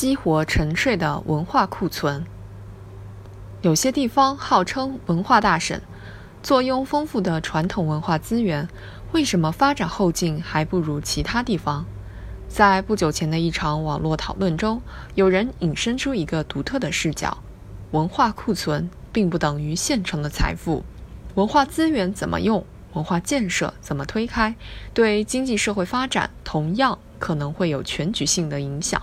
激活沉睡的文化库存。有些地方号称文化大省，坐拥丰富的传统文化资源，为什么发展后劲还不如其他地方？在不久前的一场网络讨论中，有人引申出一个独特的视角：文化库存并不等于现成的财富。文化资源怎么用，文化建设怎么推开，对经济社会发展同样可能会有全局性的影响。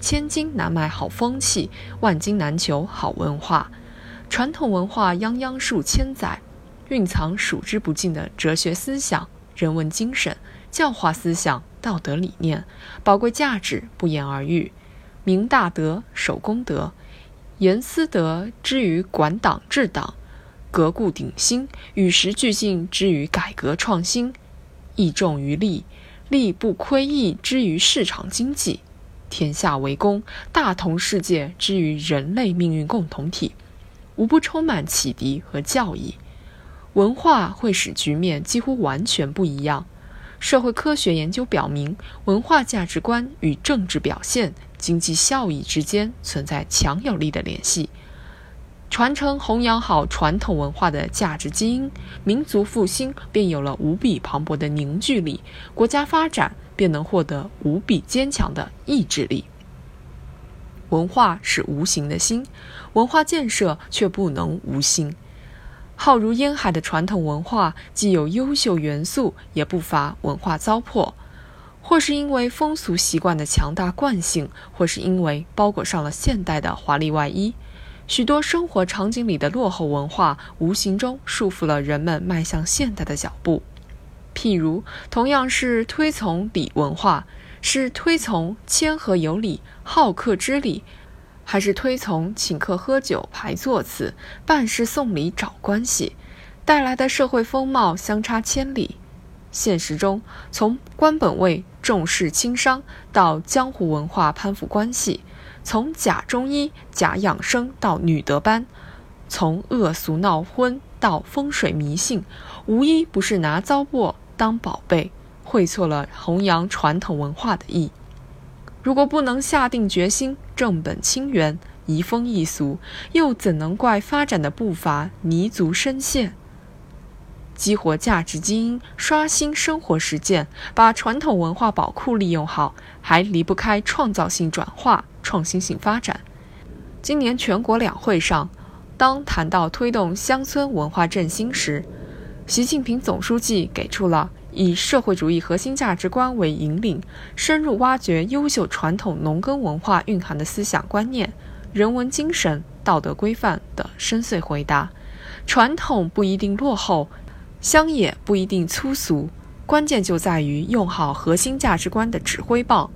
千金难买好风气，万金难求好文化。传统文化泱泱数千载，蕴藏数之不尽的哲学思想、人文精神、教化思想、道德理念，宝贵价值不言而喻。明大德，守公德，严私德之于管党治党，革故鼎新，与时俱进之于改革创新，义重于利，利不亏义之于市场经济。天下为公，大同世界之于人类命运共同体，无不充满启迪和教义。文化会使局面几乎完全不一样。社会科学研究表明，文化价值观与政治表现、经济效益之间存在强有力的联系。传承弘扬好传统文化的价值基因，民族复兴便有了无比磅礴的凝聚力，国家发展。便能获得无比坚强的意志力。文化是无形的心，文化建设却不能无心。浩如烟海的传统文化，既有优秀元素，也不乏文化糟粕。或是因为风俗习惯的强大惯性，或是因为包裹上了现代的华丽外衣，许多生活场景里的落后文化，无形中束缚了人们迈向现代的脚步。譬如，同样是推崇礼文化，是推崇谦和有礼、好客之礼，还是推崇请客喝酒、排座次、办事送礼找关系，带来的社会风貌相差千里。现实中，从官本位重视轻商到江湖文化攀附关系，从假中医、假养生到女德班，从恶俗闹婚到风水迷信，无一不是拿糟粕。当宝贝，会错了弘扬传统文化的意。如果不能下定决心正本清源、移风易俗，又怎能怪发展的步伐泥足深陷？激活价值基因，刷新生活实践，把传统文化宝库利用好，还离不开创造性转化、创新性发展。今年全国两会上，当谈到推动乡村文化振兴时，习近平总书记给出了以社会主义核心价值观为引领，深入挖掘优秀传统农耕文化蕴含的思想观念、人文精神、道德规范的深邃回答。传统不一定落后，乡野不一定粗俗，关键就在于用好核心价值观的指挥棒，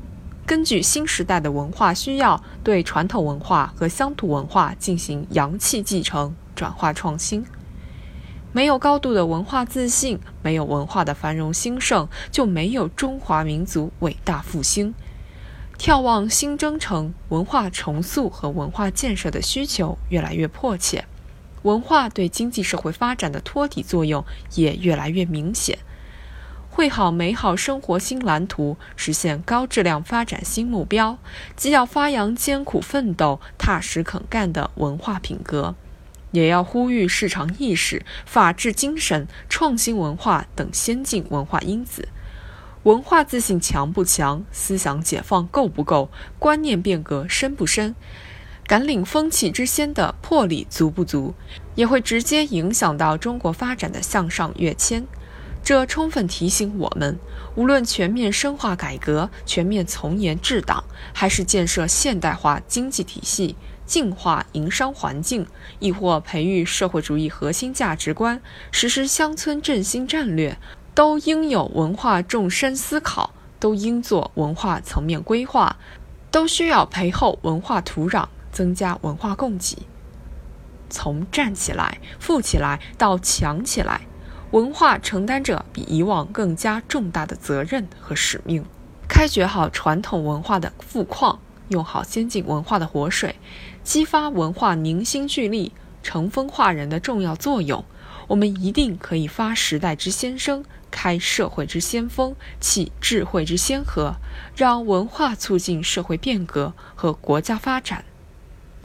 根据新时代的文化需要，对传统文化和乡土文化进行阳气继承、转化创新。没有高度的文化自信，没有文化的繁荣兴盛，就没有中华民族伟大复兴。眺望新征程，文化重塑和文化建设的需求越来越迫切，文化对经济社会发展的托底作用也越来越明显。绘好美好生活新蓝图，实现高质量发展新目标，既要发扬艰苦奋斗、踏实肯干的文化品格。也要呼吁市场意识、法治精神、创新文化等先进文化因子。文化自信强不强？思想解放够不够？观念变革深不深？敢领风气之先的魄力足不足？也会直接影响到中国发展的向上跃迁。这充分提醒我们，无论全面深化改革、全面从严治党，还是建设现代化经济体系。净化营商环境，亦或培育社会主义核心价值观，实施乡村振兴战略，都应有文化纵深思考，都应做文化层面规划，都需要培厚文化土壤，增加文化供给。从站起来、富起来到强起来，文化承担着比以往更加重大的责任和使命。开掘好传统文化的富矿。用好先进文化的活水，激发文化凝心聚力、乘风化人的重要作用。我们一定可以发时代之先声，开社会之先锋，启智慧之先河，让文化促进社会变革和国家发展。